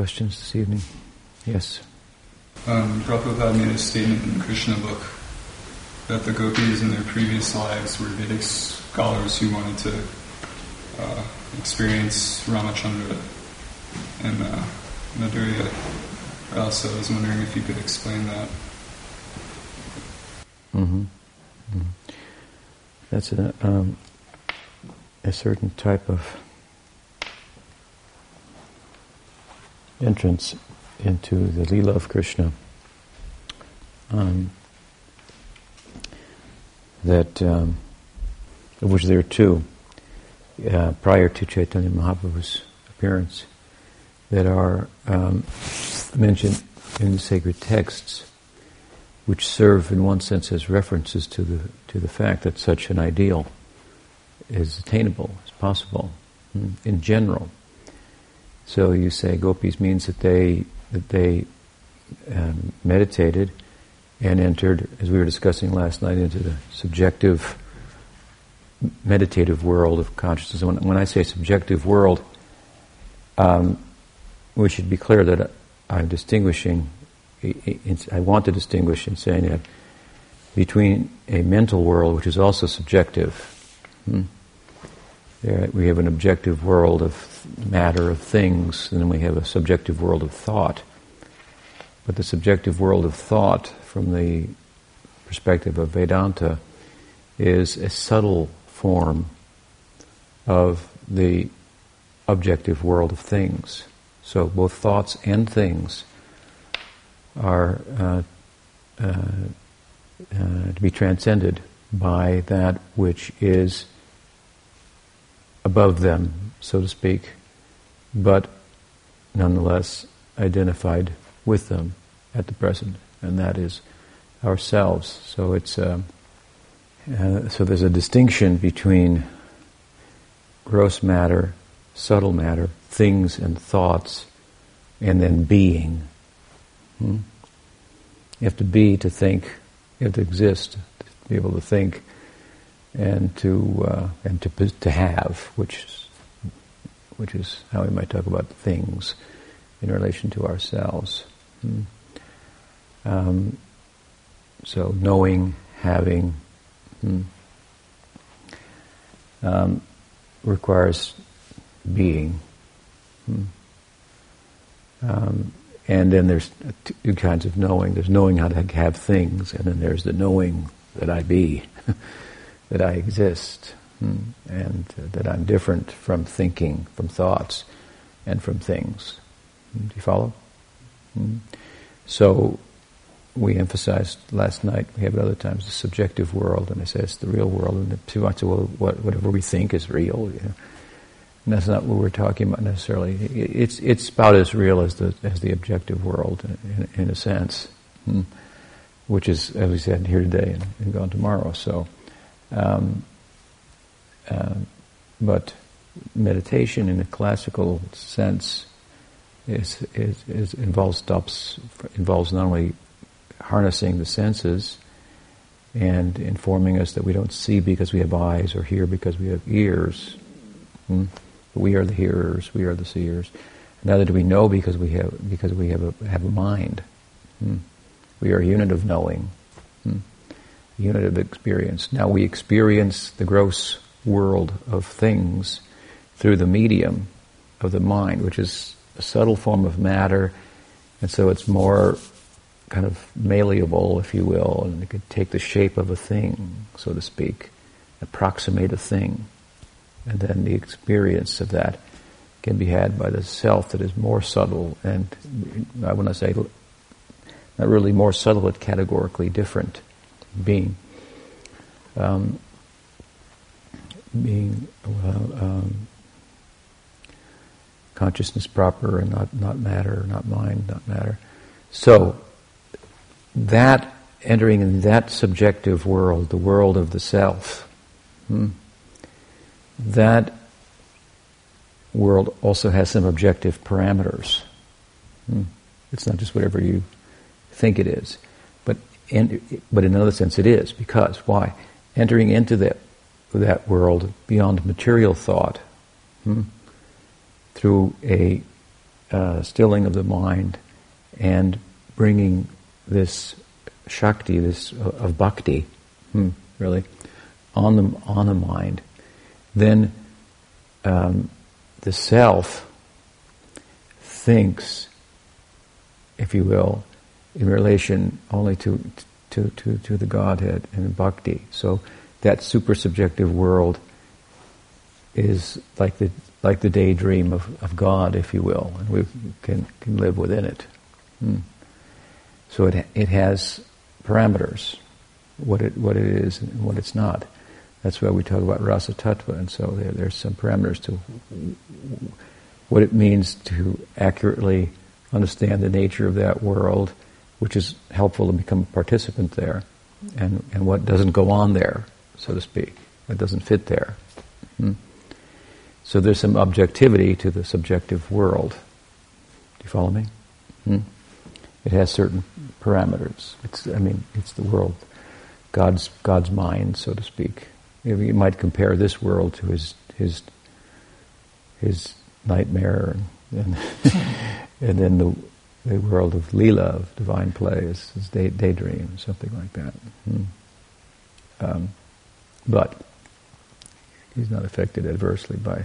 questions this evening? Yes. Um, Prabhupada made a statement in the Krishna book that the gopis in their previous lives were Vedic scholars who wanted to uh, experience Ramachandra and uh, Madhurya. Also, I was wondering if you could explain that. Mm-hmm. Mm-hmm. That's a, um, a certain type of entrance into the Leela of Krishna. Um, that um, of which there are two uh, prior to Chaitanya Mahaprabhu's appearance that are um, mentioned in the sacred texts, which serve in one sense as references to the to the fact that such an ideal is attainable, is possible hmm, in general. So you say gopis means that they that they um, meditated and entered, as we were discussing last night, into the subjective meditative world of consciousness. When, when I say subjective world, um, we should be clear that I'm distinguishing, I want to distinguish in saying that between a mental world, which is also subjective. Hmm? we have an objective world of matter, of things, and then we have a subjective world of thought. But the subjective world of thought, from the perspective of Vedanta, is a subtle form of the objective world of things. So both thoughts and things are uh, uh, uh, to be transcended by that which is above them, so to speak, but nonetheless identified with them at the present, and that is ourselves. So it's uh, uh, so there's a distinction between gross matter, subtle matter, things and thoughts, and then being. Hmm? You have to be to think. You have to exist to be able to think, and to uh, and to to have, which which is how we might talk about things in relation to ourselves. Hmm? Um, so knowing, having, Hmm. Um, requires being. Hmm. Um, and then there's two kinds of knowing. There's knowing how to have things, and then there's the knowing that I be, that I exist, and uh, that I'm different from thinking, from thoughts, and from things. Hmm, do you follow? Hmm. So we emphasized last night, we have at other times, the subjective world, and I say it's the real world, and people might say, well, what, whatever we think is real, you know. And that's not what we're talking about necessarily. It's, it's about as real as the, as the objective world, in, in a sense, hmm. which is, as we said, here today and, and gone tomorrow. So, um, uh, but meditation in a classical sense is, is, is involves stops involves not only harnessing the senses and informing us that we don't see because we have eyes or hear because we have ears. Hmm? We are the hearers, we are the seers. Neither do we know because we have because we have a have a mind. Hmm? We are a unit of knowing, hmm? a unit of experience. Now we experience the gross world of things through the medium of the mind, which is a subtle form of matter, and so it's more kind of malleable, if you will, and it could take the shape of a thing, so to speak, approximate a thing. And then the experience of that can be had by the self that is more subtle and, I want to say, not really more subtle, but categorically different being. Um, being uh, um, consciousness proper and not, not matter, not mind, not matter. So, that entering in that subjective world, the world of the self, hmm, that world also has some objective parameters. Hmm. It's not just whatever you think it is, but but in another sense it is because why? Entering into that that world beyond material thought hmm, through a uh, stilling of the mind and bringing this shakti, this uh, of bhakti, hmm, really, on the on the mind, then um, the self thinks, if you will, in relation only to to to, to the Godhead and bhakti. So that super subjective world is like the like the daydream of, of God, if you will, and we can can live within it. Hmm. So it it has parameters, what it what it is and what it's not. That's why we talk about rasa tattva, and so there, there's some parameters to what it means to accurately understand the nature of that world, which is helpful to become a participant there, and and what doesn't go on there, so to speak, It doesn't fit there. Hmm. So there's some objectivity to the subjective world. Do you follow me? Hmm? It has certain parameters. It's, I mean, it's the world, God's God's mind, so to speak. You might compare this world to his his his nightmare, and and then the the world of lila, of divine play, is, is day, daydream, something like that. Hmm. Um, but he's not affected adversely by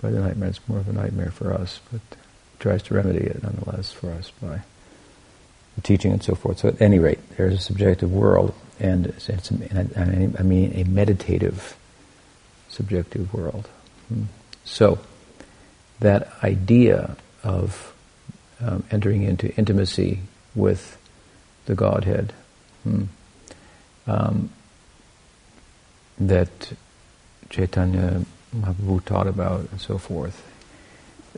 by the nightmare. It's more of a nightmare for us, but tries to remedy it nonetheless for us by teaching and so forth. So at any rate, there's a subjective world, and it's, it's a, I mean a meditative subjective world. Hmm. So that idea of um, entering into intimacy with the Godhead hmm, um, that Chaitanya Mahaprabhu taught about and so forth.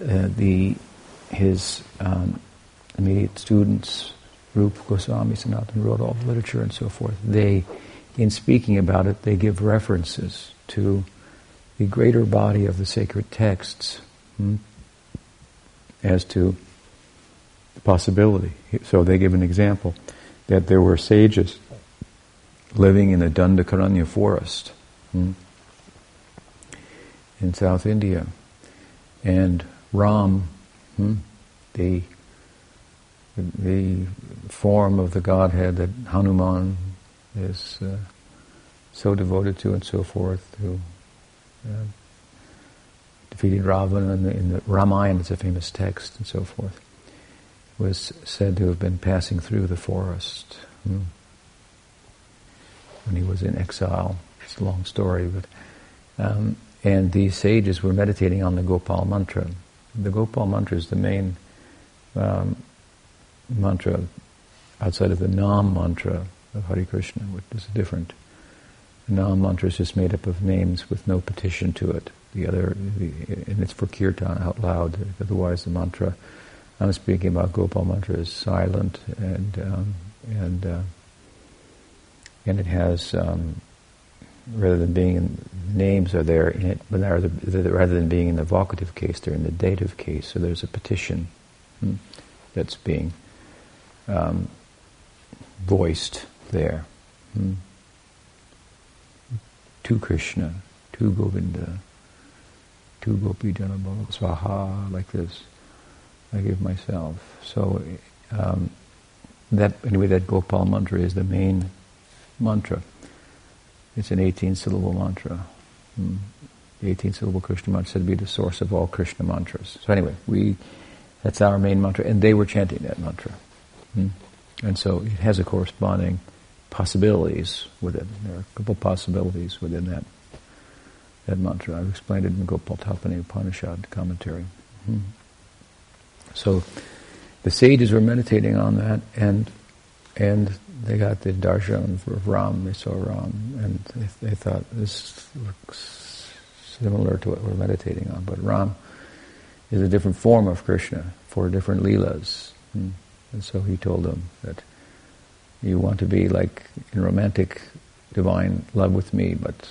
Uh, the his um, immediate students, Rupa Goswami, Sanatana wrote all the literature and so forth. They, in speaking about it, they give references to the greater body of the sacred texts hmm, as to the possibility. So they give an example that there were sages living in the Dandakaranya forest. Hmm, in South India. And Ram, hmm, the, the form of the Godhead that Hanuman is uh, so devoted to and so forth, who uh, defeated Ravana in the, in the Ramayana, it's a famous text and so forth, was said to have been passing through the forest hmm, when he was in exile. It's a long story, but um, and these sages were meditating on the Gopal mantra. The Gopal mantra is the main um, mantra outside of the Nam mantra of Hare Krishna, which is different. The Nam mantra is just made up of names with no petition to it. The other, the, and it's for kirtan out loud. Otherwise, the mantra I'm speaking about Gopal mantra is silent and um, and uh, and it has um, rather than being in names are there in it, but rather, rather than being in the vocative case, they're in the dative case. So there's a petition hmm, that's being um, voiced there. Hmm. To Krishna, to Govinda, to Gopi Janabhava, Swaha, like this. I give myself. So um, that anyway, that Gopal mantra is the main mantra. It's an 18 syllable mantra. Hmm. The 18 syllable Krishna mantra said to be the source of all Krishna mantras. So anyway, we that's our main mantra, and they were chanting that mantra. Hmm. And so it has a corresponding possibilities within. There are a couple possibilities within that that mantra. I've explained it in the Gopal Tapani Upanishad commentary. Hmm. So the sages were meditating on that, and and they got the darshan of Ram, they saw Ram, and they, they, thought this looks similar to what we're meditating on. But Ram is a different form of Krishna for different leelas. Hmm. And so he told them that you want to be like in romantic divine love with me, but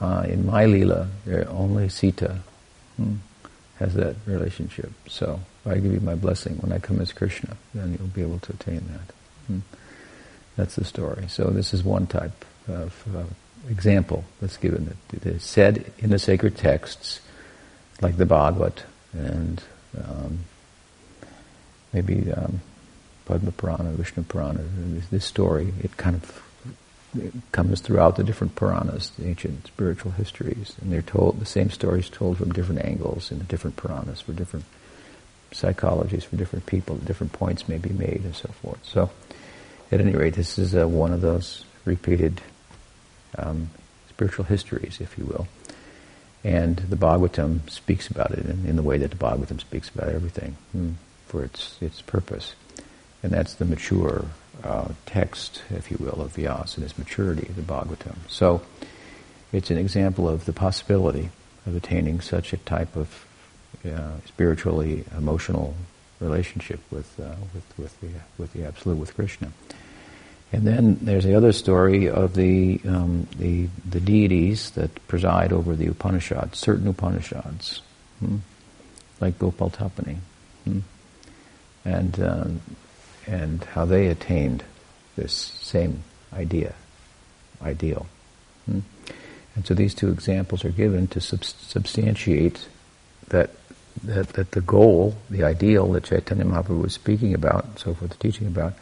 uh, in my leela, only Sita hmm, has that relationship. So I give you my blessing when I come as Krishna, then you'll be able to attain that. Hmm. That's the story. So this is one type of uh, example that's given. It is said in the sacred texts, like the Bhagavad and um, maybe um, Padma Purana, Vishnu Purana, this story, it kind of it comes throughout the different Puranas, the ancient spiritual histories, and they're told, the same stories told from different angles in the different Puranas for different psychologies, for different people, different points may be made and so forth. So, at any rate, this is uh, one of those repeated um, spiritual histories, if you will. And the Bhagavatam speaks about it in, in the way that the Bhagavatam speaks about everything hmm, for its, its purpose. And that's the mature uh, text, if you will, of Vyasa and its maturity, the Bhagavatam. So it's an example of the possibility of attaining such a type of uh, spiritually emotional relationship with, uh, with, with, the, with the Absolute, with Krishna. And then there's the other story of the, um, the, the deities that preside over the Upanishads, certain Upanishads, hmm? like Gopal Tapani, hmm? and, um, and how they attained this same idea, ideal. Hmm? And so these two examples are given to sub- substantiate that, that, that the goal, the ideal that Chaitanya Mahaprabhu was speaking about, and so forth, teaching about,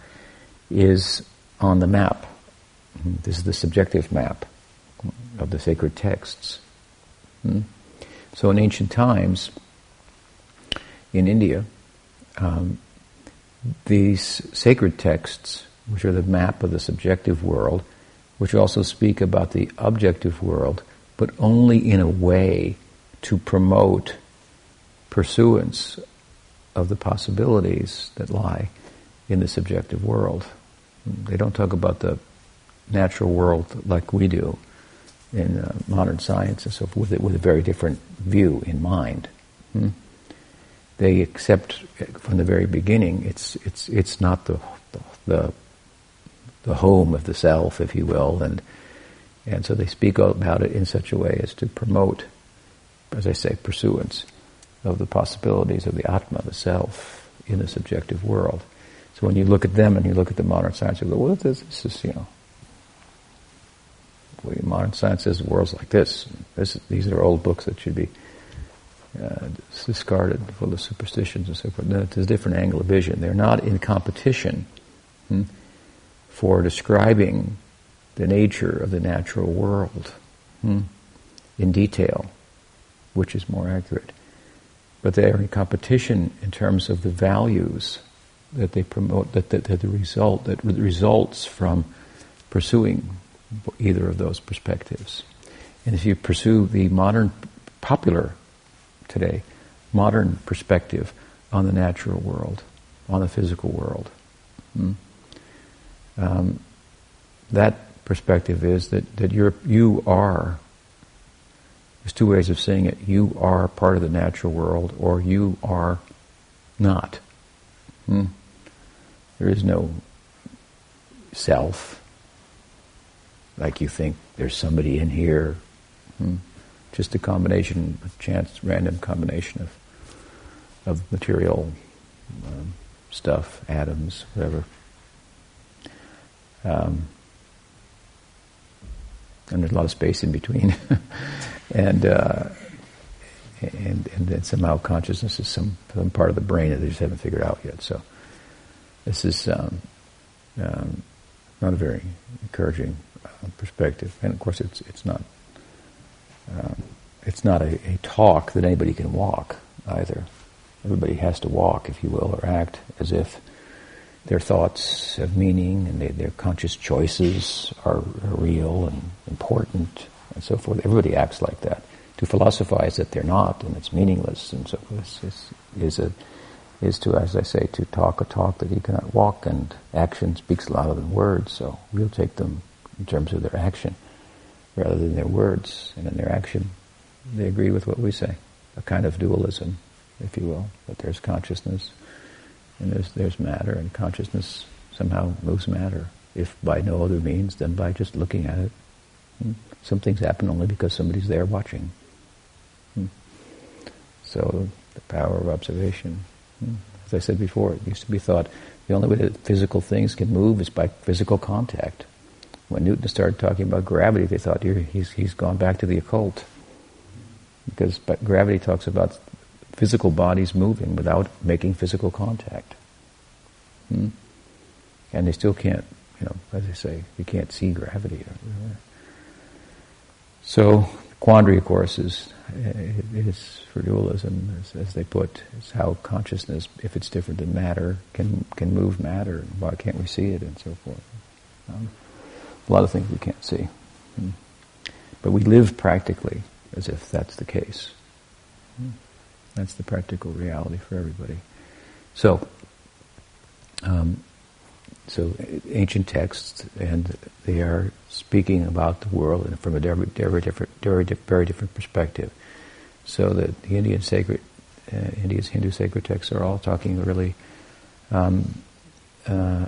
is on the map. This is the subjective map of the sacred texts. Hmm? So in ancient times, in India, um, these sacred texts, which are the map of the subjective world, which also speak about the objective world, but only in a way to promote pursuance of the possibilities that lie in the subjective world. They don't talk about the natural world like we do in uh, modern science and so forth, with, with a very different view in mind. Hmm? They accept from the very beginning it's it's it's not the, the the home of the self, if you will, and and so they speak about it in such a way as to promote, as I say, pursuance of the possibilities of the Atma, the self, in the subjective world. So when you look at them and you look at the modern science, you go, well, this, is, you know, modern science says the world's like this. this these are old books that should be uh, discarded, full of superstitions and so forth. No, it's a different angle of vision. They're not in competition hmm, for describing the nature of the natural world hmm, in detail, which is more accurate. But they are in competition in terms of the values that they promote, that, that, that the result, that results from pursuing either of those perspectives. And if you pursue the modern, popular today, modern perspective on the natural world, on the physical world, hmm, um, that perspective is that, that you're, you are, there's two ways of saying it, you are part of the natural world or you are not. Hmm. There is no self, like you think there's somebody in here. Hmm? Just a combination, a chance, random combination of of material um, stuff, atoms, whatever. Um, and there's a lot of space in between, and, uh, and and then somehow consciousness is some some part of the brain that they just haven't figured out yet. So this is um, um, not a very encouraging uh, perspective, and of course, it's it's not um, it's not a, a, talk that anybody can walk either. Everybody has to walk, if you will, or act as if their thoughts have meaning and they, their conscious choices are, real and important and so forth. Everybody acts like that. To philosophize that they're not and it's meaningless and so forth is, is a is to, as I say, to talk a talk that he cannot walk, and action speaks louder than words, so we'll take them in terms of their action rather than their words, and in their action they agree with what we say. A kind of dualism, if you will, that there's consciousness and there's, there's matter, and consciousness somehow moves matter, if by no other means than by just looking at it. Hmm? Some things happen only because somebody's there watching. Hmm? So the power of observation. As I said before, it used to be thought the only way that physical things can move is by physical contact. When Newton started talking about gravity, they thought he's, he's gone back to the occult. Because gravity talks about physical bodies moving without making physical contact. Hmm? And they still can't, you know, as I say, you can't see gravity. So, quandary, of course, is, is for dualism, as, as, they put, is how consciousness, if it's different than matter, can can move matter. Why can't we see it, and so forth. Um, a lot of things we can't see. Hmm. But we live practically as if that's the case. Hmm. That's the practical reality for everybody. So, um, so ancient texts, and they are speaking about the world from a very, very different, very, very different perspective. So that the Indian sacred, uh, India's Hindu sacred texts are all talking really um, uh,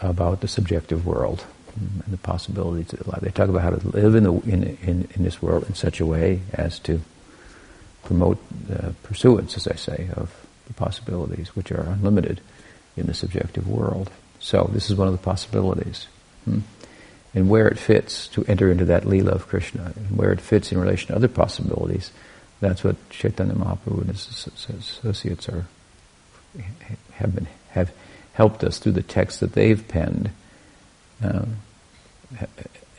about the subjective world and the possibilities of life. They talk about how to live in, the, in, in, in this world in such a way as to promote the pursuance, as I say, of the possibilities, which are unlimited in the subjective world. So this is one of the possibilities. Hmm? And where it fits to enter into that lila of Krishna, and where it fits in relation to other possibilities, that's what Chaitanya Mahaprabhu and his associates are have been have helped us through the texts that they've penned um,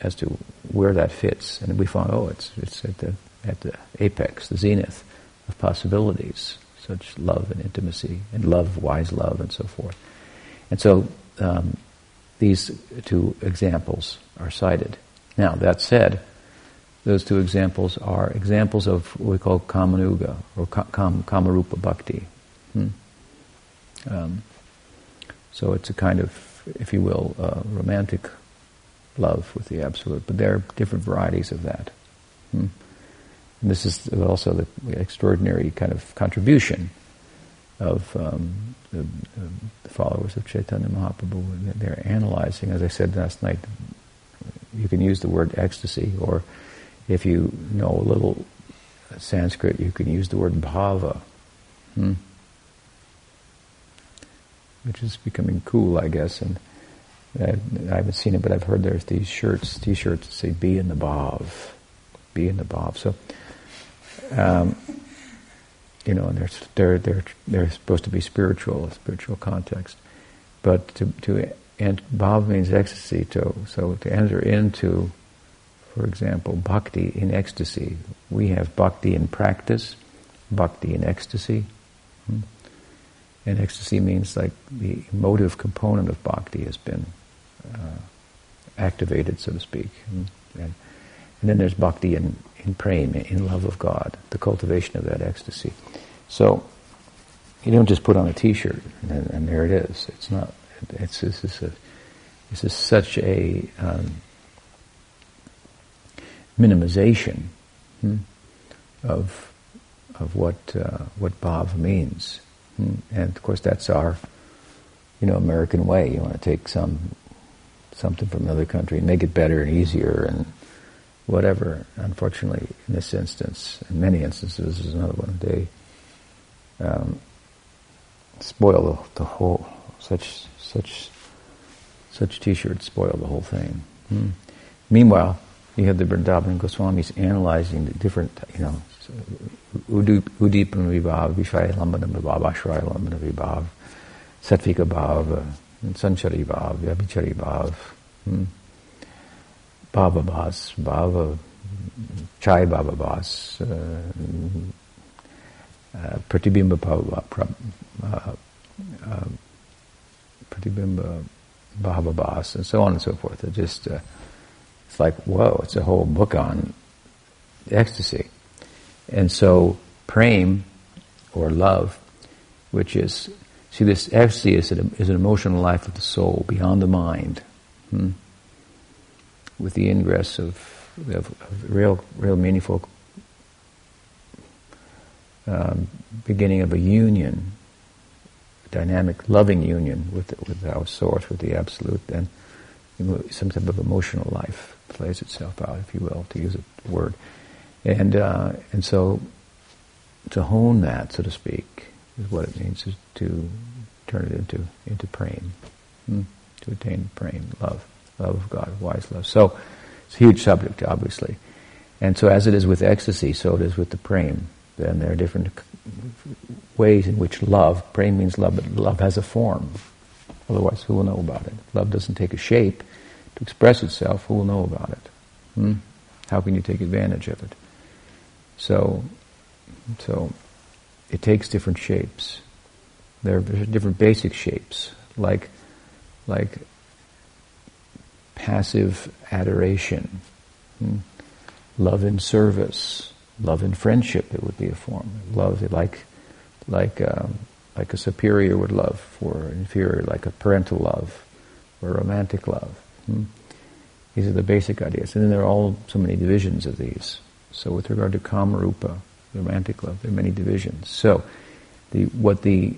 as to where that fits. And we found, oh, it's it's at the at the apex, the zenith of possibilities, such love and intimacy, and love, wise love, and so forth. And so um, these two examples are cited. Now, that said, those two examples are examples of what we call kamanuga, or kam, kamarupa bhakti. Hmm. Um, so it's a kind of, if you will, uh, romantic love with the Absolute, but there are different varieties of that. Hmm. This is also the extraordinary kind of contribution of um, the, the, followers of Chaitanya Mahaprabhu. They're analyzing, as I said last night, you can use the word ecstasy, or if you know a little Sanskrit, you can use the word bhava, hmm? which is becoming cool, I guess. And I, haven't seen it, but I've heard there's these shirts, T-shirts that say "Be in the bhav," be in the bhav. So um, you know, and they're, they're, they're, they're supposed to be spiritual, a spiritual context. But to, to and bhav means ecstasy, to, so to enter into, for example, bhakti in ecstasy. We have bhakti in practice, bhakti in ecstasy. Hmm? And ecstasy means like the emotive component of bhakti has been uh, activated, so to speak. Hmm? And, and then there's bhakti in, in prema, in love of God, the cultivation of that ecstasy. So you don't just put on a T-shirt and, and there it is. It's not. It's this is a this is such a um, minimization hmm, of of what uh, what bhav means, hmm. and of course that's our you know American way. You want to take some something from another country and make it better and easier and whatever. Unfortunately, in this instance, in many instances, is another one. They um, spoil the, the, whole such such such T-shirts spoil the whole thing. Hmm. Meanwhile, you have the Vrindavan Goswamis analyzing the different, you know, Udipana Vibhav, Vishaya Lambana Vibhav, Ashraya Lambana Vibhav, Satvika Bhav, Sanchari Bhav, Vyabhichari Bhav. Hmm. Baba Bas, Baba, Chai Baba Bas, uh, uh, Pratibimba Bhava, uh, uh, and so on and so forth. It just, uh, it's like, whoa, it's a whole book on ecstasy. And so, prem, or love, which is, see, this ecstasy is an, is an emotional life of the soul beyond the mind. Hmm? with the ingress of, of, of real, real meaningful um, beginning of a union, dynamic, loving union with with our source, with the absolute, then some type of emotional life plays itself out, if you will, to use a word, and uh, and so to hone that, so to speak, is what it means is to turn it into into prema, hmm? to attain prema, love love of God, wise love. So it's a huge subject, obviously. And so as it is with ecstasy, so it is with the prema. Then there are different ways in which love, prema means love, but love has a form. Otherwise, who will know about it? Love doesn't take a shape to express itself, who will know about it? Hmm? How can you take advantage of it? So, so it takes different shapes. There are different basic shapes, like like passive adoration, hmm? love in service, love and friendship. It would be a form. Love like like um, like a superior would love for inferior, like a parental love or romantic love. Hmm? These are the basic ideas. And then there are all so many divisions of these. So with regard to Kamarupa, romantic love, there are many divisions. So the, what the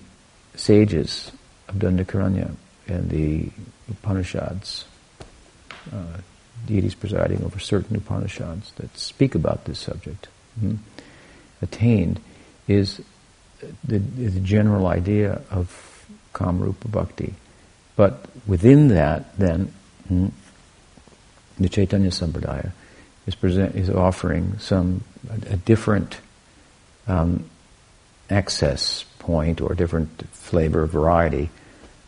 sages of Dandakaranya and the Upanishads, uh, deities presiding over certain Upanishads that speak about this subject, hmm, attained is the, the general idea of Kamrupa Bhakti. But within that, then, hmm, the Chaitanya Sampradaya is, present, is offering some, a, a different um, access point or different flavor, variety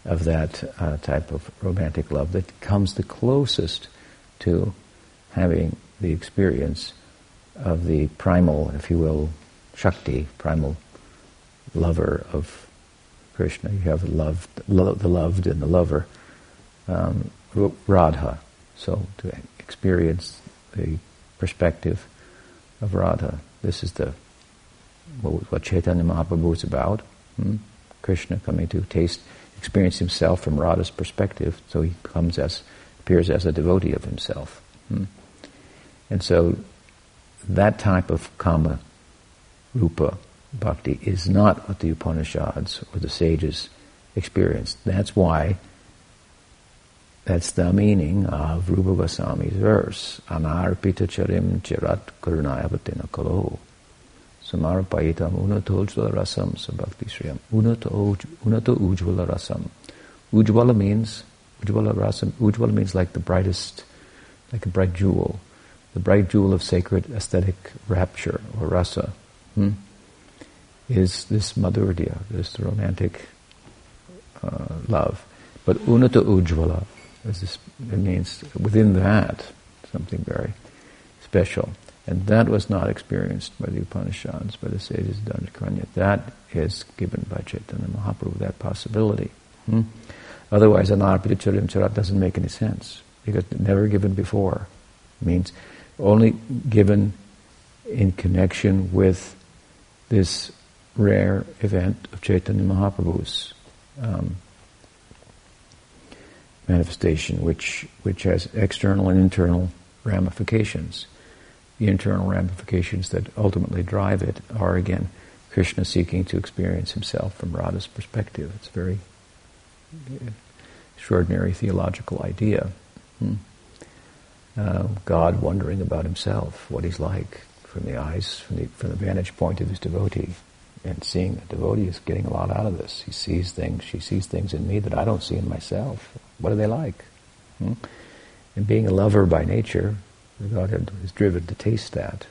of that uh, type of romantic love that comes the closest to having the experience of the primal, if you will, Shakti, primal lover of Krishna. You have loved, lo- the loved and the lover, um, Radha. So to experience the perspective of Radha, this is the what, Chaitanya Mahaprabhu is about. Hmm? Krishna coming to taste, experience himself from Radha's perspective, so he comes as appears as a devotee of himself. Hmm? And so that type of kama rupa bhakti is not what the Upanishads or the sages experienced. That's why, that's the meaning of Rupa Goswami's verse, Anarpita charim chirat karunayavatina kalo. Samarpayitam unato ujvala rasam sabhakti shriyam. Unato, unato ujvala rasam. Ujvala means, ujvala rasam, ujvala means like the brightest, like a bright jewel. The bright jewel of sacred aesthetic rapture or rasa. Hmm? is this madhurya, this romantic uh, love. But unata ujvala, this, it means within that something very special. And that was not experienced by the Upanishads, by the sages of Dandakaranya. That is given by Chaitanya Mahaprabhu, that possibility. Hmm? Otherwise, anarpita charim charat doesn't make any sense, because never given before means only given in connection with this rare event of Chaitanya Mahaprabhu's um, manifestation, which, which has external and internal ramifications. The internal ramifications that ultimately drive it are again Krishna seeking to experience himself from Radha's perspective. It's a very extraordinary theological idea. Hmm. Uh, God wondering about himself, what he's like from the eyes, from the, from the vantage point of his devotee and seeing a devotee is getting a lot out of this. He sees things, she sees things in me that I don't see in myself. What are they like? Hmm? And being a lover by nature, the Godhead is driven to taste that.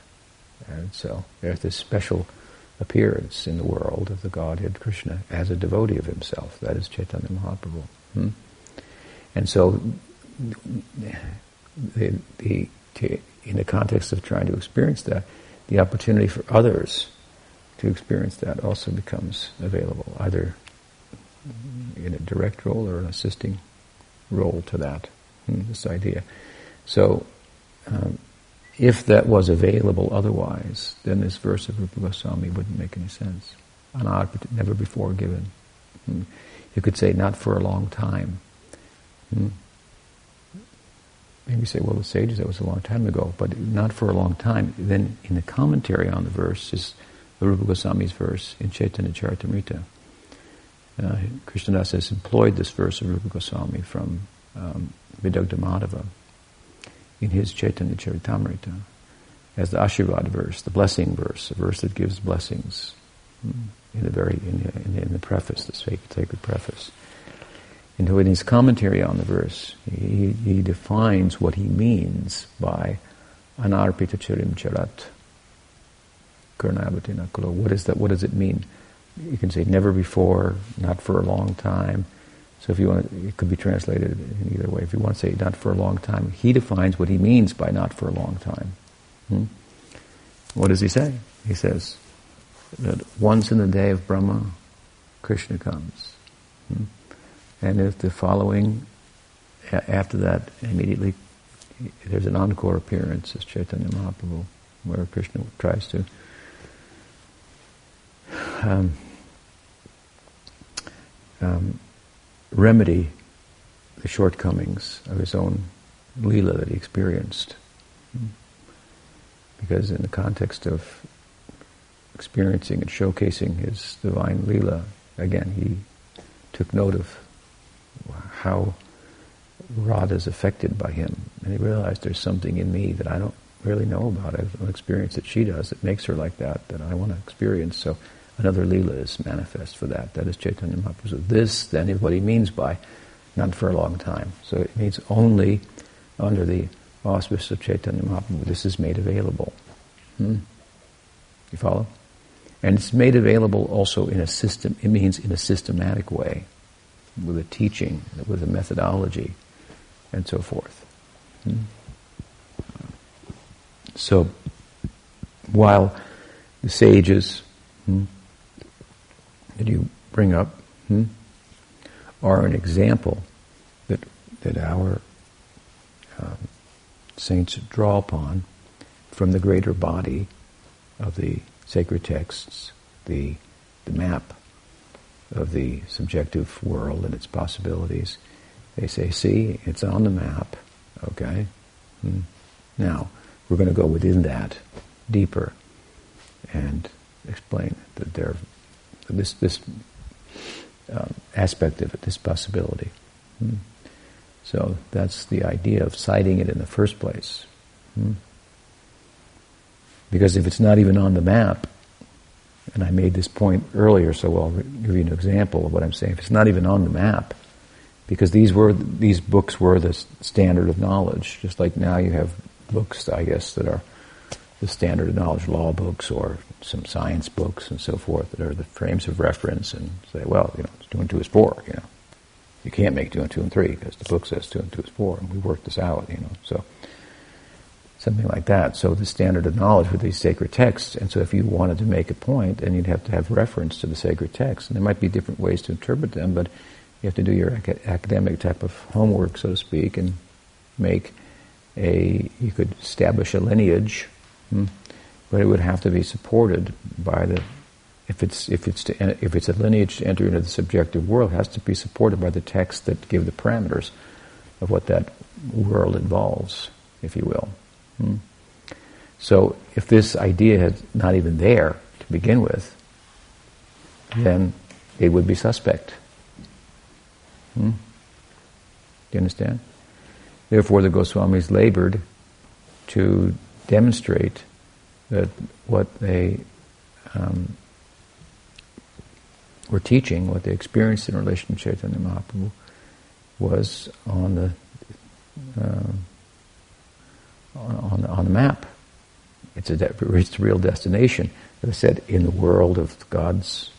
And so there's this special appearance in the world of the Godhead Krishna as a devotee of himself. That is Chaitanya Mahaprabhu. Hmm? And so the, the, in the context of trying to experience that, the opportunity for others to experience that also becomes available, either in a direct role or an assisting role to that, hmm, this idea. So, um, if that was available otherwise, then this verse of Rupa Goswami wouldn't make any sense. Anarpita, never before given. Hmm. You could say, not for a long time. Hmm. Maybe say, well, the sages, that was a long time ago, but not for a long time. Then in the commentary on the verse is Rupa Goswami's verse in Chaitanya Charitamrita. Uh, Krishnadas has employed this verse of Rupa Goswami from um, Madhava in his Chaitanya Charitamrita as the Ashirvad verse, the blessing verse, a verse that gives blessings hmm, in the very in the, in the, in the preface, the sacred, sacred preface. And in his commentary on the verse, he, he defines what he means by anarpita charim charat, what is that? What does it mean? You can say never before, not for a long time, So if you want, it could be translated in either way. If you want to say not for a long time, he defines what he means by not for a long time. Hmm? What does he say? He says that once in the day of Brahma, Krishna comes. Hmm? And if the following, after that, immediately, there's an encore appearance as Chaitanya Mahaprabhu, where Krishna tries to um, um, remedy the shortcomings of his own lila that he experienced. Because in the context of experiencing and showcasing his divine lila, again, he took note of how Radha is affected by him. And he realized there's something in me that I don't really know about. I have an experience that she does that makes her like that, that I want to experience. So another lila is manifest for that. That is Chaitanya Mahaprabhu. This then is what he means by not for a long time. So it means only under the auspice of Chaitanya Mahaprabhu this is made available. Hmm? You follow? And it's made available also in a system, it means in a systematic way, with a teaching, with a methodology, and so forth. Hmm? So, while the sages, hmm, that you bring up hmm, are an example that that our um, saints draw upon from the greater body of the sacred texts, the the map of the subjective world and its possibilities. They say, "See, it's on the map." Okay. Hmm. Now we're going to go within that deeper and explain that there this this um, aspect of it, this possibility. Hmm. So that's the idea of citing it in the first place. Hmm. Because if it's not even on the map, and I made this point earlier, so I'll give you an example of what I'm saying. If it's not even on the map, because these were these books were the standard of knowledge, just like now you have books, I guess, that are the standard of knowledge law books or some science books and so forth that are the frames of reference and say, well, you know, two and two is four, you know. You can't make two and two and three because the book says two and two is four, and we worked this out, you know. So something like that. So the standard of knowledge with these sacred texts, and so if you wanted to make a point, then you'd have to have reference to the sacred texts, and there might be different ways to interpret them, but you have to do your academic type of homework, so to speak, and make a. You could establish a lineage Hmm? But it would have to be supported by the if it's if it's to, if it's a lineage to enter into the subjective world, it has to be supported by the texts that give the parameters of what that world involves, if you will. Hmm? So if this idea is not even there to begin with, then it would be suspect. Hmm? Do you understand? Therefore, the Goswamis labored to demonstrate that what they um, were teaching, what they experienced in relation to Chaitanya Mahaprabhu, was on the uh, on, on the map. It's a de- reached a real destination. As I said, in the world of God's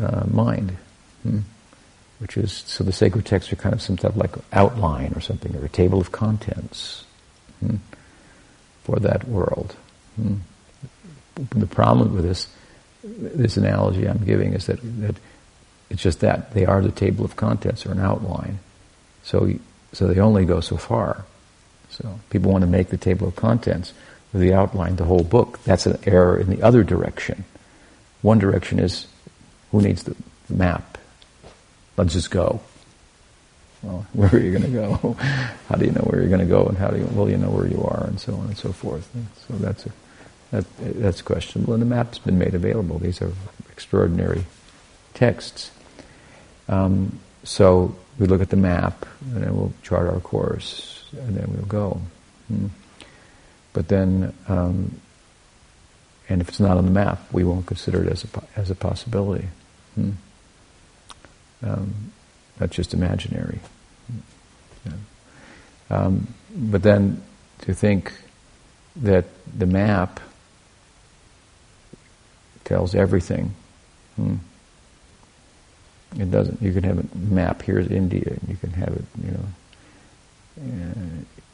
uh, mind, hmm? which is so the sacred texts are kind of some type of like outline or something, or a table of contents. Hmm? for that world. Hmm. The problem with this, this analogy I'm giving is that, that it's just that they are the table of contents or an outline. So, so they only go so far. So people want to make the table of contents the outline, the whole book. That's an error in the other direction. One direction is who needs the map? Let's just go. Well, where are you going to go? how do you know where you're going to go, and how do you, you know where you are, and so on and so forth. And so that's a, that, that's questionable, and the map's been made available. These are extraordinary texts. Um, so we look at the map, and then we'll chart our course, and then we'll go. Hmm. But then, um, and if it's not on the map, we won't consider it as a as a possibility. Hmm. Um, that's just imaginary. Yeah. Um, but then to think that the map tells everything. Hmm. It doesn't. You can have a map. Here's India. And you can have it, you know,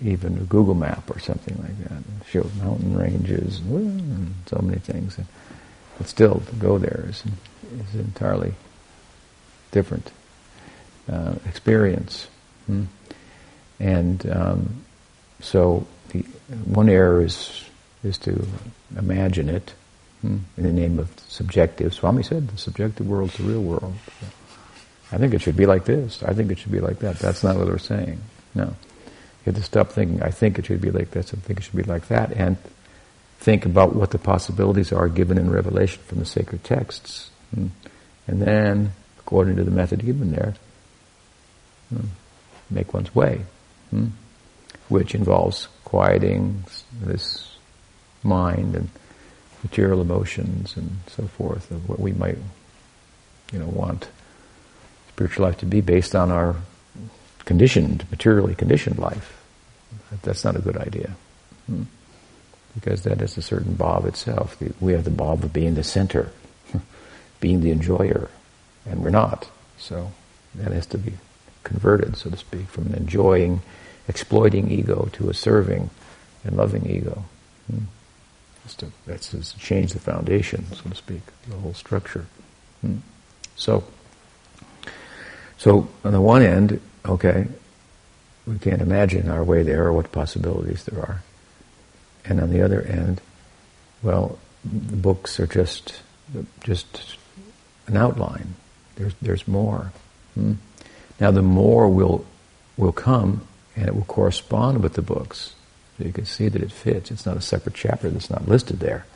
even a Google map or something like that. Shows mountain ranges and so many things. But still, to go there is, is entirely different uh, experience. Hmm? And um, so the one error is is to imagine it hmm, in the name of subjective. Swami said the subjective world is the real world. I think it should be like this. I think it should be like that. That's not what we're saying. No. You have to stop thinking, I think it should be like this, I think it should be like that, and think about what the possibilities are given in revelation from the sacred texts. Hmm. And then, according to the method given there, hmm, make one's way, hmm, which involves quieting this mind and material emotions and so forth of what we might, you know, want spiritual life to be based on our conditioned, materially conditioned life. That's not a good idea. Hmm. Because that is a certain bob itself. We have the bob of being the center, being the enjoyer, and we're not. So that has to be converted, so to speak, from an enjoying, exploiting ego to a serving and loving ego. Hmm. That's to, that's to change the foundation, so to speak, the whole structure. Hmm. So, so on the one end, okay, we can't imagine our way there or what possibilities there are. And on the other end, well, the books are just just an outline. There's there's more. Hmm? Now the more will will come, and it will correspond with the books. So you can see that it fits. It's not a separate chapter that's not listed there,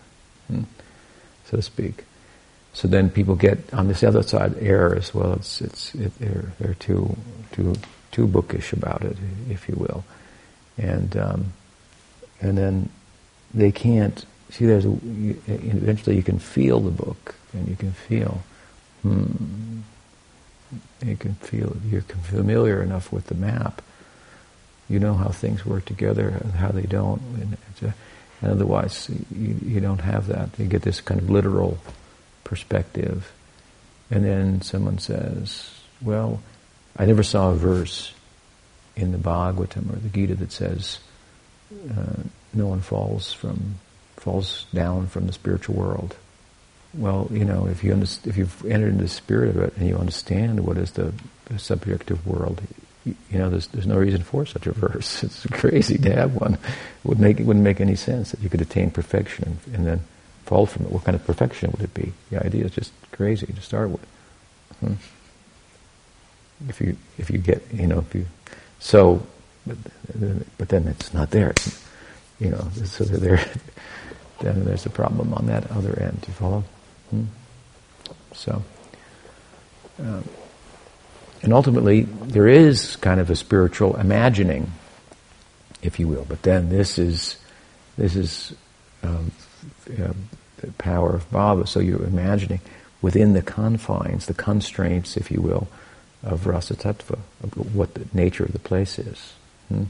hmm? so to speak. So then people get on this other side errors. Well, it's it's it, they're they're too too too bookish about it, if you will, and um, and then they can't see. There's a, eventually you can feel the book, and you can feel. Hmm, you can feel you're familiar enough with the map. You know how things work together and how they don't, and, a, and otherwise you, you don't have that. You get this kind of literal perspective, and then someone says, "Well, I never saw a verse in the Bhagavatam or the Gita that says uh, no one falls from falls down from the spiritual world." Well, you know, if you underst- if you've entered into the spirit of it and you understand what is the, the subjective world, you, you, know, there's there's no reason for such a verse. It's crazy to have one. It would make it wouldn't make any sense that you could attain perfection and then fall from it. What kind of perfection would it be? The idea is just crazy to start with. Hmm. If you if you get you know if you so, but, but then it's not there. It's, you know, so there. Then there's a problem on that other end. You follow? Hmm? So, um, and ultimately, there is kind of a spiritual imagining, if you will. But then this is this is um, uh, the power of bhava. So you're imagining within the confines, the constraints, if you will, of rasa tattva, of what the nature of the place is. Hmm?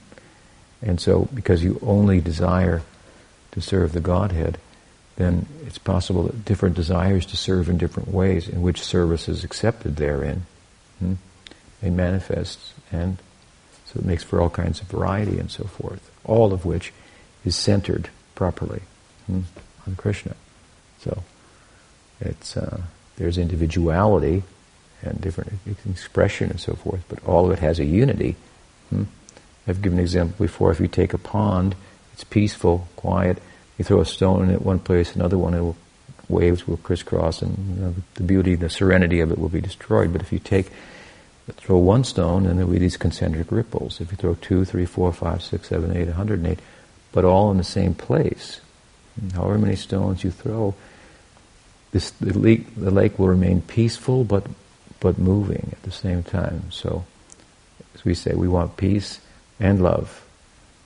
And so, because you only desire to serve the Godhead, then it's possible that different desires to serve in different ways, in which service is accepted therein, hmm? they manifest, and so it makes for all kinds of variety and so forth. All of which is centered properly hmm, on Krishna. So it's uh, there's individuality and different expression and so forth, but all of it has a unity. Hmm? I've given an example before. If you take a pond, it's peaceful, quiet. You throw a stone at one place, another one, it will, waves will crisscross, and you know, the beauty, the serenity of it will be destroyed. But if you take throw one stone, and there will be these concentric ripples. If you throw two, three, four, five, six, seven, eight, 108, but all in the same place, however many stones you throw, this, the, lake, the lake will remain peaceful but, but moving at the same time. So, as we say, we want peace and love.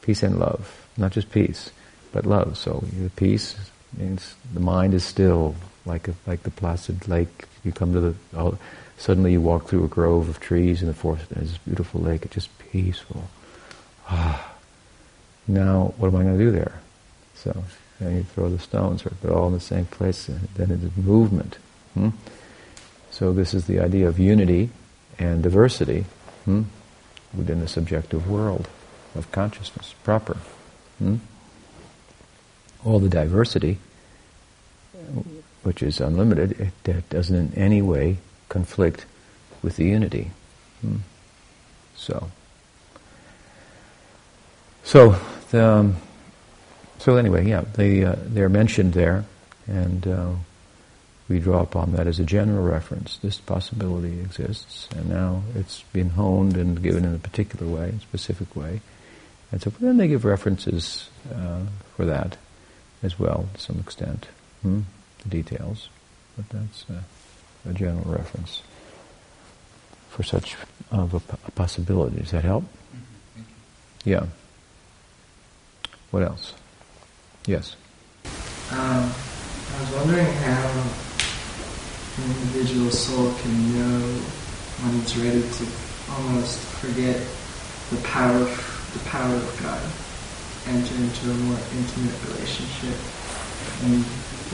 Peace and love. Not just peace, but love. So, the peace means the mind is still, like, a, like the placid lake. You come to the, all, suddenly you walk through a grove of trees in the forest, and there's this beautiful lake. It's just peaceful. Ah. Now, what am I going to do there? So, and you throw the stones, they're all in the same place, then it's movement. Hmm? So this is the idea of unity and diversity hmm, within the subjective world of consciousness proper. Hmm? All the diversity, which is unlimited, it, it, doesn't in any way conflict with the unity. Hmm? So, so the, um, so anyway, yeah, they uh, they're mentioned there, and uh, we draw upon that as a general reference. This possibility exists, and now it's been honed and given in a particular way, a specific way. And so then they give references uh, for that as well, to some extent, hmm? the details. But that's uh, a general reference for such of a, a possibility. Does that help? Mm-hmm. Yeah. What else? Yes. Um, I was wondering how an individual soul can know when it's ready to almost forget the power of, the power of God, enter into a more intimate relationship, and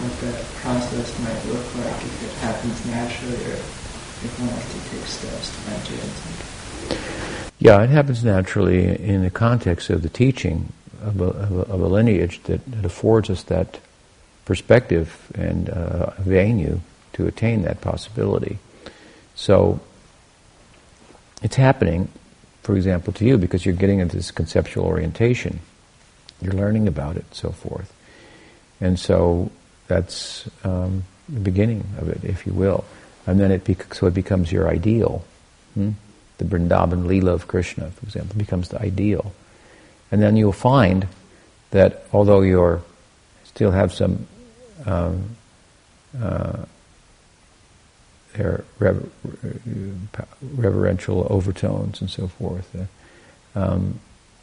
what that process might look like if it happens naturally or if one has to take steps to enter into. It. Yeah, it happens naturally in the context of the teaching of a, of a, lineage that, that, affords us that perspective and uh, venue to attain that possibility. So it's happening, for example, to you because you're getting into this conceptual orientation. You're learning about it, so forth. And so that's um, the beginning of it, if you will. And then it bec- so it becomes your ideal. Hmm? The Vrindavan Leela of Krishna, for example, becomes the ideal. And then you'll find that although you still have some um, uh, their rever- reverential overtones and so forth. Uh, um,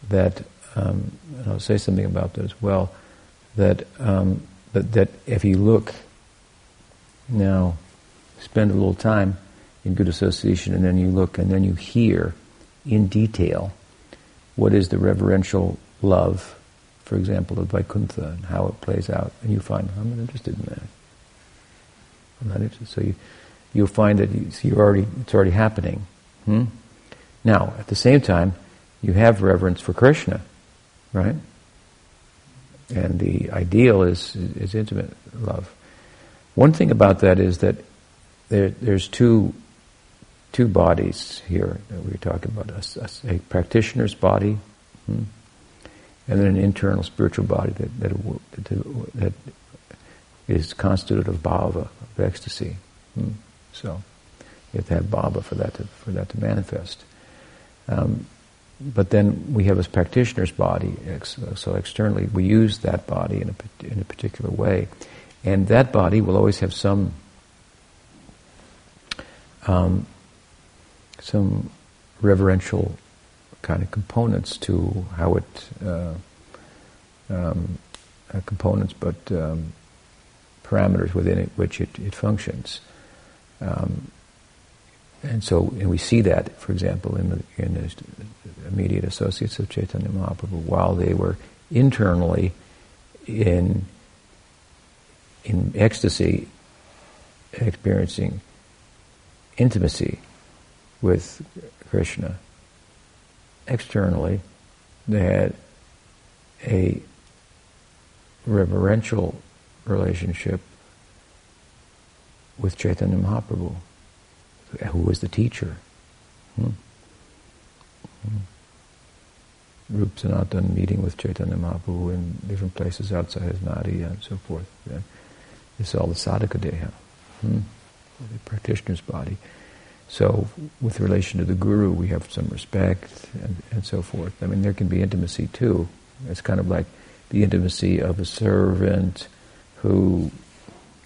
that um, and I'll say something about that as well. That um, that that if you look now, spend a little time in good association, and then you look and then you hear in detail what is the reverential love, for example, of Vaikuntha and how it plays out, and you find I'm not interested in that. I'm not interested. So you you'll find that you, are already, it's already happening. Hmm? Now, at the same time, you have reverence for Krishna, right? And the ideal is, is intimate love. One thing about that is that there, there's two, two bodies here that we're talking about a, a, a practitioner's body hmm? and then an internal spiritual body that, that, that is constituted of bhava, of ecstasy. Hmm? So you have to have bhava for that to, for that to manifest. Um, but then we have this practitioner's body, so externally we use that body in a, in a particular way. And that body will always have some um, some reverential kind of components to how it uh, um, uh, components, but um, parameters within it which it, it functions. Um, and so, and we see that, for example, in the, in the immediate associates of Chaitanya Mahaprabhu, while they were internally in in ecstasy, experiencing intimacy with Krishna. Externally, they had a reverential relationship with Chaitanya Mahaprabhu, who was the teacher. Hmm? Hmm. Rup Sanatan meeting with Chaitanya Mahaprabhu in different places outside his Nadi and so forth. Yeah. This is all the sadhaka deha, hmm? the practitioner's body. So, with relation to the guru, we have some respect and, and so forth. I mean, there can be intimacy too. It's kind of like the intimacy of a servant who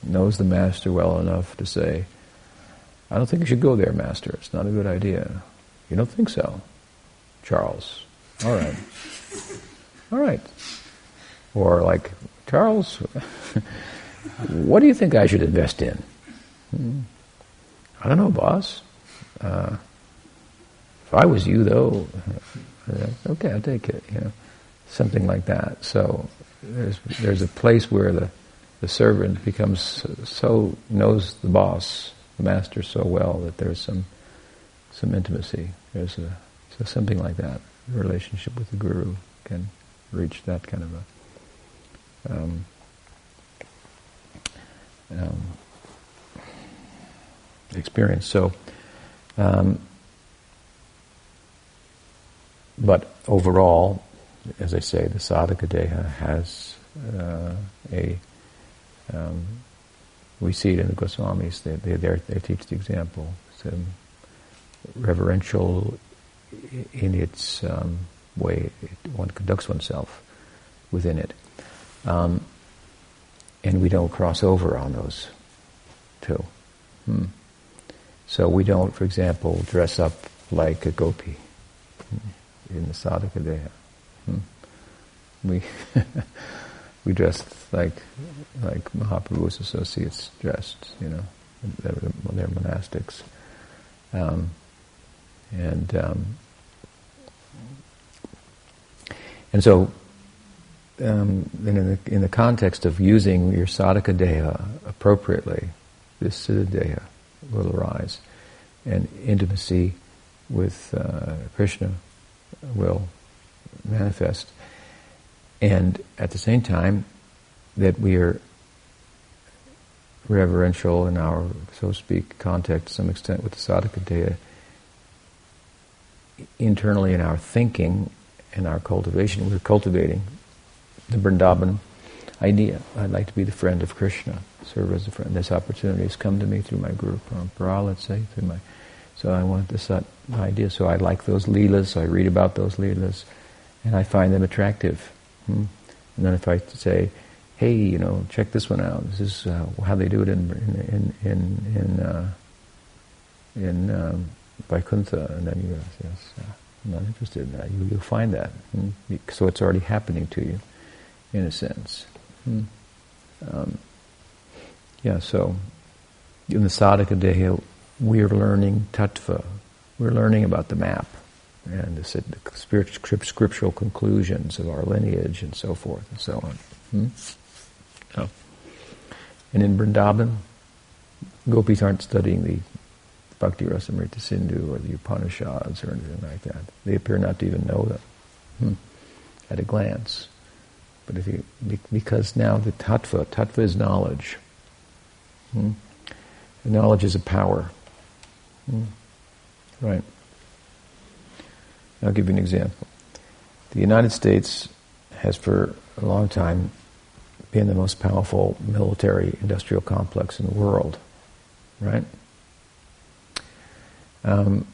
knows the master well enough to say, I don't think you should go there, master. It's not a good idea. You don't think so? Charles. All right. All right. Or like, Charles, what do you think I should invest in? Hmm. I don't know, boss. Uh, if I was you, though, uh, okay, I'll take it. You know, something like that. So there's there's a place where the the servant becomes so knows the boss the master so well that there's some some intimacy. There's a so something like that. A relationship with the guru can reach that kind of a um, um, experience. So, um, but overall, as I say, the sadhaka deha has uh, a. Um, we see it in the Goswamis. They they they teach the example. It's um, reverential in its um, way one conducts oneself within it. Um, and we don't cross over on those two. Hmm. So we don't, for example, dress up like a gopi in the sadhaka deha. Hmm. We we dress like like Mahaprabhu's associates dressed, you know, they're, they're monastics, um, and um, and so um, in, the, in the context of using your sadhaka deha appropriately, this siddha deha will arise, and intimacy with uh, Krishna will manifest. And at the same time, that we are reverential in our, so to speak, contact to some extent with the sadhaka deha, internally in our thinking and our cultivation, we're cultivating the Vrindavan idea. I'd like to be the friend of Krishna, serve as a friend. This opportunity has come to me through my guru parampara, let's say, through my. So I want this uh, idea. So I like those leelas. So I read about those leelas, and I find them attractive. Hmm? And then if I say, "Hey, you know, check this one out. This is uh, how they do it in in in in uh, in um, Vaikuntha," and then you go, "Yes, uh, I'm not interested in that." You, you'll find that. Hmm? So it's already happening to you in a sense. Hmm. Um, yeah, so in the sadhaka deha, we're learning tattva. We're learning about the map and the, the scriptural conclusions of our lineage and so forth and so on. Hmm? Oh. And in Vrindavan, gopis aren't studying the Bhakti Rasamrita Sindhu or the Upanishads or anything like that. They appear not to even know them hmm, at a glance. But if you, because now the tattva, tattva is knowledge. Hmm? Knowledge is a power. Hmm? Right. I'll give you an example. The United States has for a long time been the most powerful military industrial complex in the world, right? Um,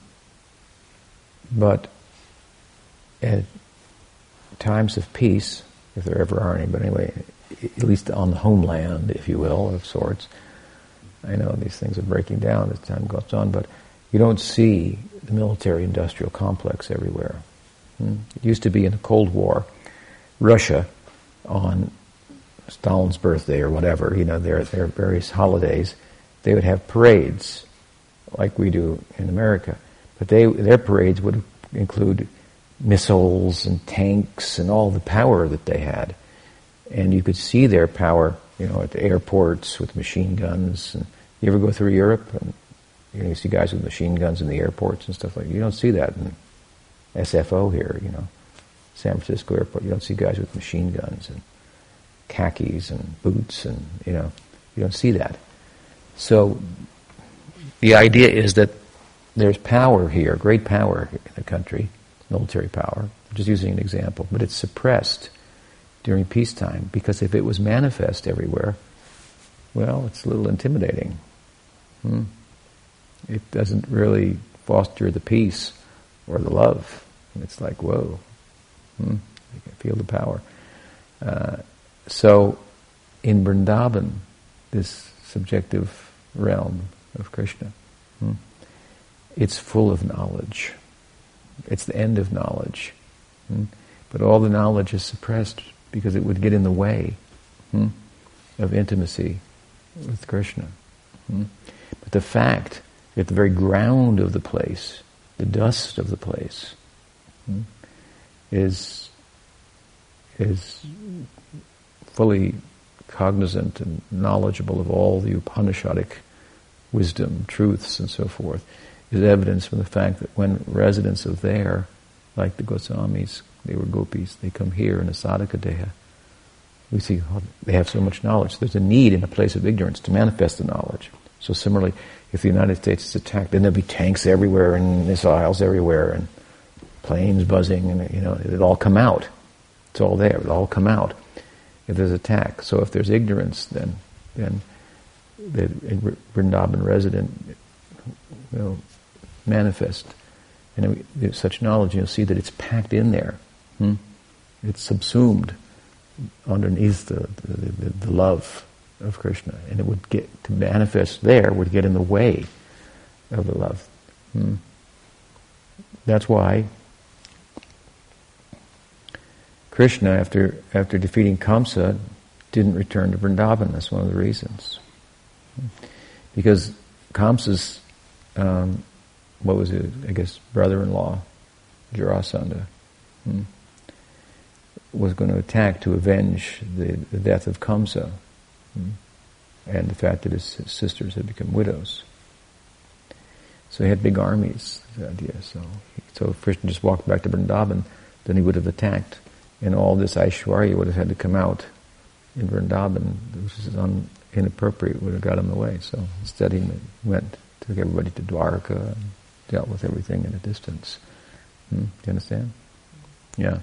but at times of peace, if there ever are any, but anyway, at least on the homeland, if you will, of sorts. I know these things are breaking down as time goes on, but you don't see the military-industrial complex everywhere. Hmm? It used to be in the Cold War, Russia, on Stalin's birthday or whatever, you know, their, their various holidays, they would have parades like we do in America. But they, their parades would include missiles and tanks and all the power that they had. And you could see their power, you know, at the airports with machine guns. And you ever go through Europe and you, know, you see guys with machine guns in the airports and stuff like that. You don't see that in SFO here, you know, San Francisco airport. You don't see guys with machine guns and khakis and boots and, you know, you don't see that. So the idea is that there's power here, great power in the country, military power, just using an example, but it's suppressed during peacetime because if it was manifest everywhere, well, it's a little intimidating. Hmm? It doesn't really foster the peace or the love. It's like, whoa, hmm? you can feel the power. Uh, so, in Vrindavan, this subjective realm of Krishna, hmm? it's full of knowledge. It's the end of knowledge. Hmm? But all the knowledge is suppressed because it would get in the way hmm, of intimacy with Krishna. Hmm? But the fact, at the very ground of the place, the dust of the place, hmm, is is fully cognizant and knowledgeable of all the Upanishadic wisdom, truths, and so forth, is evidence from the fact that when residents of there, like the Goswamis, they were gopis, they come here in a sadhaka deha, we see oh, they have so much knowledge. There's a need in a place of ignorance to manifest the knowledge. So similarly, if the United States is attacked, then there'll be tanks everywhere and missiles everywhere and planes buzzing and, you know, it'll all come out. It's all there. It'll all come out if there's attack. So if there's ignorance, then, then the Vrindavan resident will manifest. And there's such knowledge, you'll see that it's packed in there. Hmm? It's subsumed underneath the, the, the, the love of Krishna, and it would get to manifest there would get in the way of the love. Hmm. That's why Krishna, after after defeating Kamsa, didn't return to Vrindavan. That's one of the reasons, because Kamsa's um, what was it? I guess brother-in-law, Jarasandha. Hmm was going to attack to avenge the, the death of Kamsa hmm, and the fact that his sisters had become widows. So he had big armies, the idea. So, so if Krishna just walked back to Vrindavan, then he would have attacked, and all this Aishwarya would have had to come out in Vrindavan, which is un, inappropriate, would have got in the way. So instead he went, took everybody to Dwarka, and dealt with everything in a distance. Hmm? Do you understand? Yeah.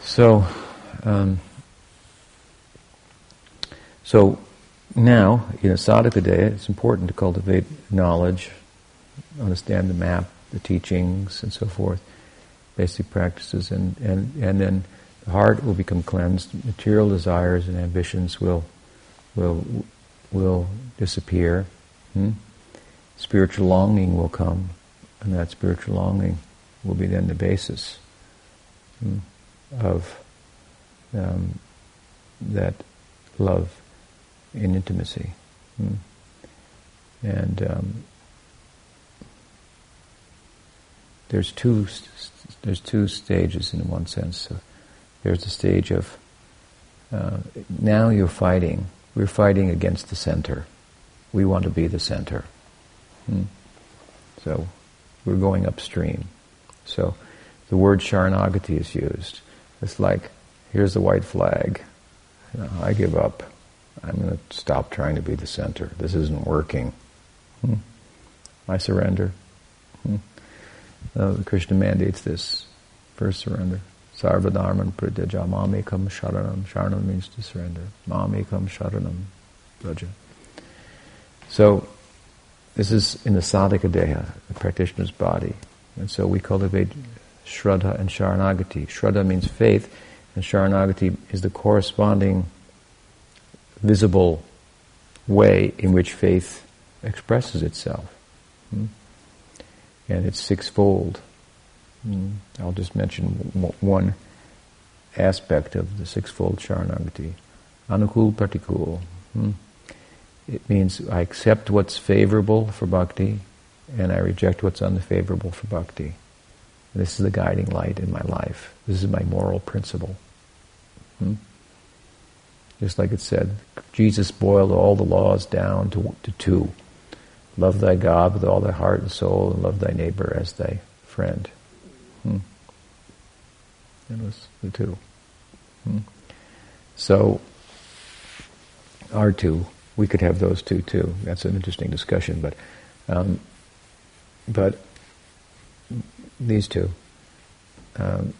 So, um, so now, in a sadhaka deha, it's important to cultivate knowledge, understand the map, the teachings, and so forth, basic practices, and, and, and then the heart will become cleansed, material desires and ambitions will, will, will disappear, hmm? Spiritual longing will come, and that spiritual longing will be then the basis. Hmm? of um, that love in intimacy. Mm. And um, there's two there's two stages in one sense. So there's the stage of uh, now you're fighting. We're fighting against the center. We want to be the center. Mm. So we're going upstream. So the word sharanagati is used. It's like, here's the white flag. You know, I give up. I'm going to stop trying to be the center. This isn't working. Hmm. I surrender. Hmm. Uh, Krishna mandates this. First surrender. Sarvadharman parityajya mamekam sharanam. Sharanam means to surrender. Mamekam sharanam vraja. So, this is in the sadhaka deha, the practitioner's body. And so we cultivate Shraddha and Sharanagati. Shraddha means faith, and Sharanagati is the corresponding visible way in which faith expresses itself. Hmm? And it's sixfold. Hmm? I'll just mention one aspect of the sixfold Sharanagati. Anukul Pratikul. Hmm? It means I accept what's favorable for bhakti and I reject what's unfavorable for bhakti. This is the guiding light in my life. This is my moral principle. Hmm? Just like it said, Jesus boiled all the laws down to, to two. Love thy God with all thy heart and soul, and love thy neighbor as thy friend. Hmm. It was the two. Hmm. So, our two, we could have those two too. That's an interesting discussion, but, um, but these two. Um,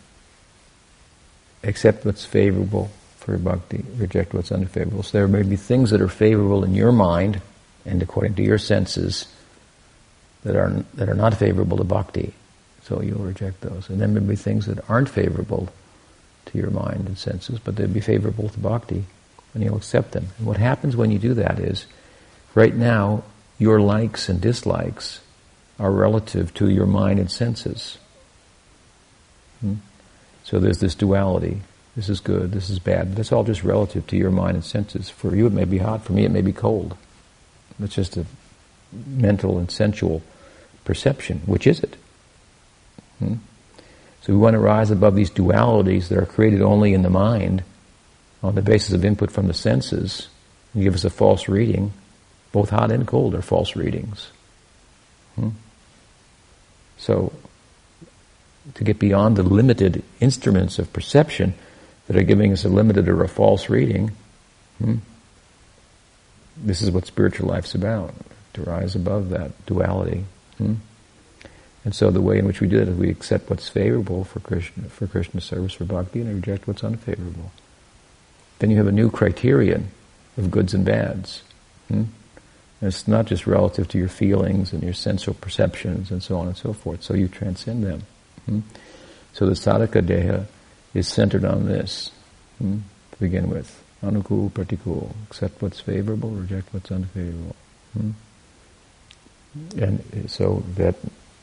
accept what's favorable for bhakti, reject what's unfavorable. So there may be things that are favorable in your mind and according to your senses that are that are not favorable to bhakti. So you'll reject those. And then there may be things that aren't favorable to your mind and senses, but they'd be favorable to bhakti, and you'll accept them. And what happens when you do that is, right now, your likes and dislikes are relative to your mind and senses. Hmm? So there's this duality. This is good, this is bad. That's all just relative to your mind and senses. For you it may be hot, for me it may be cold. It's just a mental and sensual perception. Which is it? Hmm? So we want to rise above these dualities that are created only in the mind on the basis of input from the senses and give us a false reading both hot and cold are false readings. Hmm? So, to get beyond the limited instruments of perception that are giving us a limited or a false reading, hmm? this is what spiritual life's about, to rise above that duality. Hmm? And so the way in which we do that is we accept what's favorable for Krishna, for Krishna service, for bhakti, and reject what's unfavorable. Then you have a new criterion of goods and bads. Hmm? And it's not just relative to your feelings and your sensual perceptions and so on and so forth. So you transcend them. Hmm? So the sadhaka deha is centered on this hmm? to begin with. Anukul, pratikul. Accept what's favorable, reject what's unfavorable. Hmm? And so that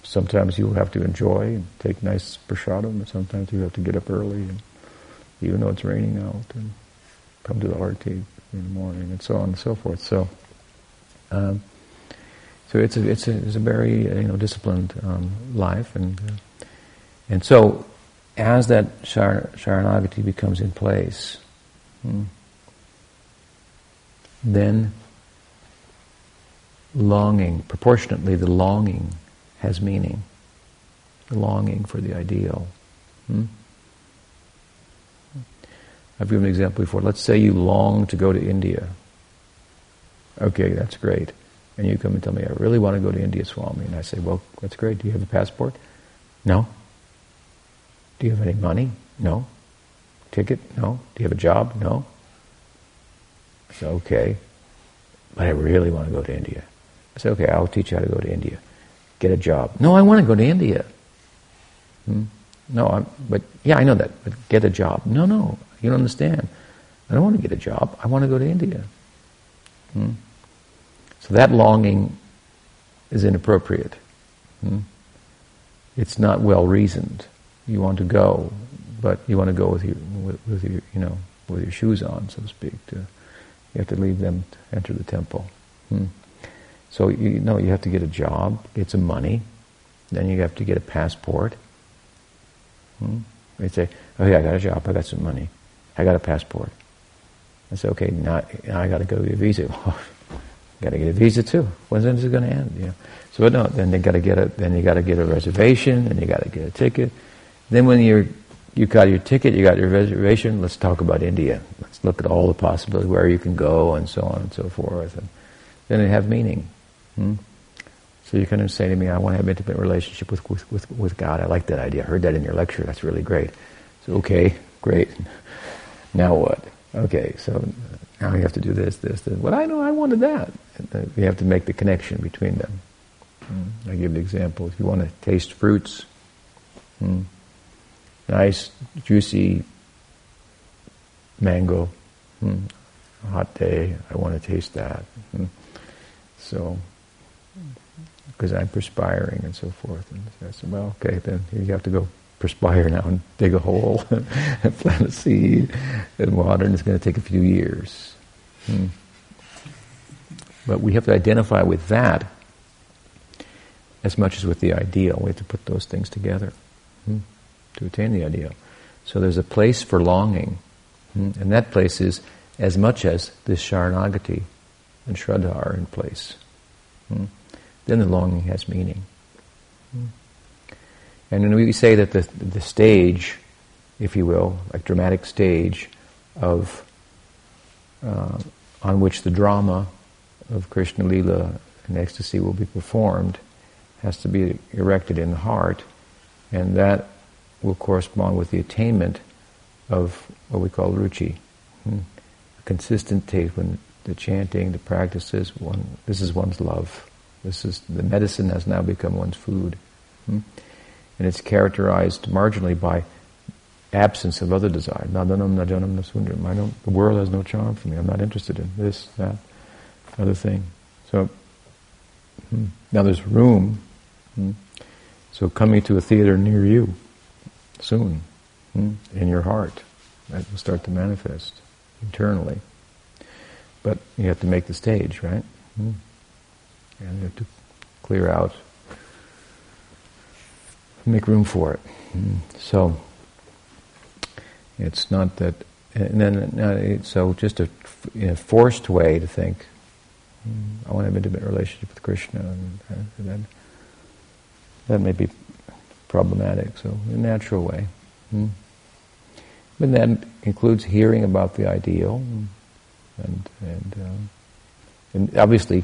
sometimes you'll have to enjoy and take nice prasadam, and sometimes you have to get up early, and even though it's raining out, and come to the arti in the morning, and so on and so forth. So, um, so it's a it's a, it's a very uh, you know disciplined um, life, and uh, and so as that shar- sharanagati becomes in place, hmm, then longing proportionately the longing has meaning. The longing for the ideal. Hmm? I've given an example before. Let's say you long to go to India. Okay, that's great. And you come and tell me, I really want to go to India, Swami. And I say, well, that's great. Do you have a passport? No. Do you have any money? No. Ticket? No. Do you have a job? No. So, okay. But I really want to go to India. I say, okay, I'll teach you how to go to India get a job. No, I want to go to India. Hmm? No, I'm, but yeah, I know that. But get a job. No, no, you don't understand. I don't want to get a job. I want to go to India. Hmm? So that longing is inappropriate. Hmm? It's not well reasoned. You want to go, but you want to go with your with, with your you know with your shoes on, so to speak. To, you have to leave them to enter the temple. Hmm? So you know you have to get a job, get some money, then you have to get a passport. Hmm? They say, "Oh yeah, I got a job, I got some money, I got a passport." I said, "Okay, now, I got to go get a visa." got to get a visa too. When's it going to end? Yeah. So no, then they got to get a then you got to get a reservation, and you got to get a ticket. Then when you're you got your ticket, you got your reservation. Let's talk about India. Let's look at all the possibilities where you can go and so on and so forth, and then it have meaning. Hmm? So you can say to me, I want to have an intimate relationship with, with, with, with God. I like that idea. I heard that in your lecture. That's really great. So, okay, great. Now what? Okay, so now you have to do this, this, this. Well, I know I wanted that. You have to make the connection between them. Hmm? I give the example. If you want to taste fruits, hmm? nice, juicy mango, hmm? hot day, I want to taste that. So because I'm perspiring and so forth. And I said, well, okay, then you have to go perspire now and dig a hole and plant a seed and water, and it's going to take a few years. Hmm. But we have to identify with that as much as with the ideal. We have to put those things together hmm, to attain the ideal. So there's a place for longing, hmm, and that place is as much as this Sharanagati and Shraddha are in place. Hmm then the longing has meaning. And we say that the, the stage, if you will, like dramatic stage of uh, on which the drama of Krishna Lila and ecstasy will be performed, has to be erected in the heart, and that will correspond with the attainment of what we call ruchi, hmm. consistent taste when the chanting, the practices, one, this is one's love. This is the medicine has now become one's food, hmm? And it's characterized marginally by absence of other desire. Nadanam, najanam, nasundram. I don't. The world has no charm for me. I'm not interested in this, that, other thing. So hmm. now there's room. Hmm? So coming to a theater near you soon, hmm, in your heart, that will start to manifest internally. But you have to make the stage, right? And you have to clear out, make room for it. Mm. So it's not that, and then so just a, forced way to think, Hmm. I want to have an intimate relationship with Krishna, and, and that, that may be problematic. So, in a natural way. Hmm. But that includes hearing about the ideal, and and, uh, and obviously,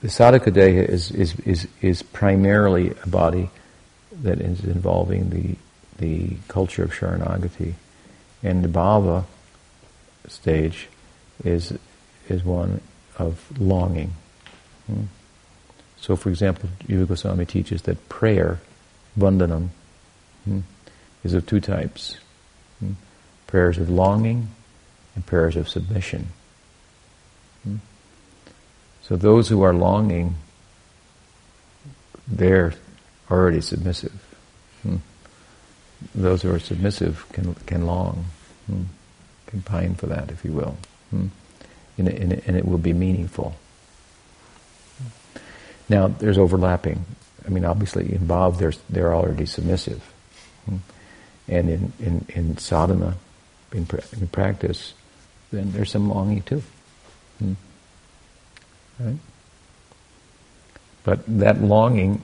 the sadhaka is, is is is primarily a body that is involving the the culture of Sharanagati, and the bhava stage is is one of longing. Hmm. So, for example, Jiva Goswami teaches that prayer, vandanam, hmm, is of two types hmm? prayers of longing and prayers of submission. Hmm? So, those who are longing, they're already submissive. Hmm? Those who are submissive can, can long, hmm? can pine for that, if you will. Hmm? And, it, and it will be meaningful. Now, there's overlapping. I mean, obviously, in Bhav, they're, they're already submissive. Hmm? And in, in, in sadhana, in, pra- in practice, then there's some longing too. Hmm? Right? But that longing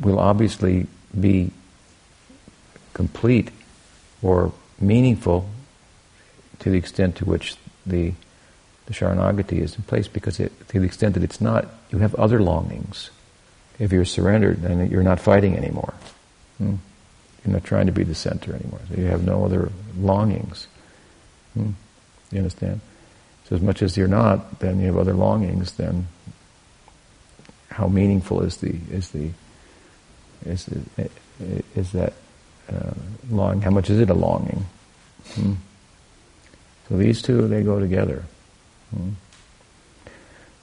will obviously be complete or meaningful to the extent to which the the Sharanagati is in place because it, to the extent that it's not, you have other longings. If you're surrendered, then you're not fighting anymore. Hmm? You're not trying to be the center anymore. So you have no other longings. Hmm? You understand? So as much as you're not, then you have other longings. Then how meaningful is the is the is is that uh, longing? How much is it a longing? Hmm? So these two they go together. Hmm?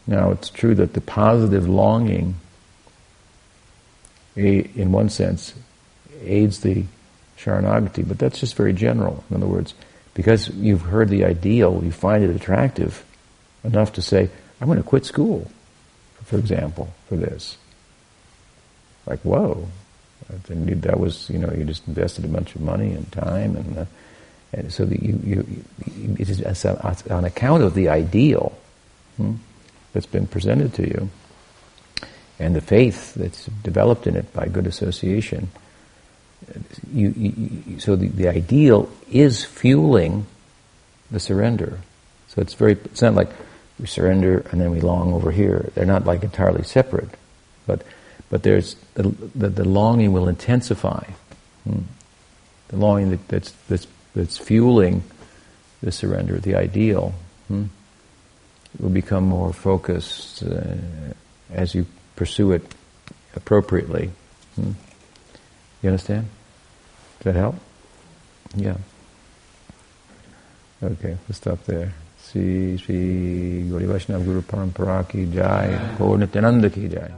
Now it's true that the positive longing, in one sense, aids the Sharanagati, but that's just very general. In other words, because you've heard the ideal, you find it attractive enough to say, I'm going to quit school, for example, for this. Like, whoa. That was, you know, you just invested a bunch of money and time, and, uh, and so that you, you, it is on account of the ideal hmm, that's been presented to you, and the faith that's developed in it by good association, you, you, so the, the ideal is fueling the surrender. So it's very, it's not like we surrender and then we long over here. They're not like entirely separate. But, but there's, the, the, the longing will intensify. Hmm. The longing that, that's, that's, that's fueling the surrender, the ideal, hmm, will become more focused uh, as you pursue it appropriately. Hmm. You understand? Does that help? Yeah. Okay, we'll stop there. Sri Sri Gaudiya Vaishnava Guru Parampara ki jai, Gaur Nityananda ki jai.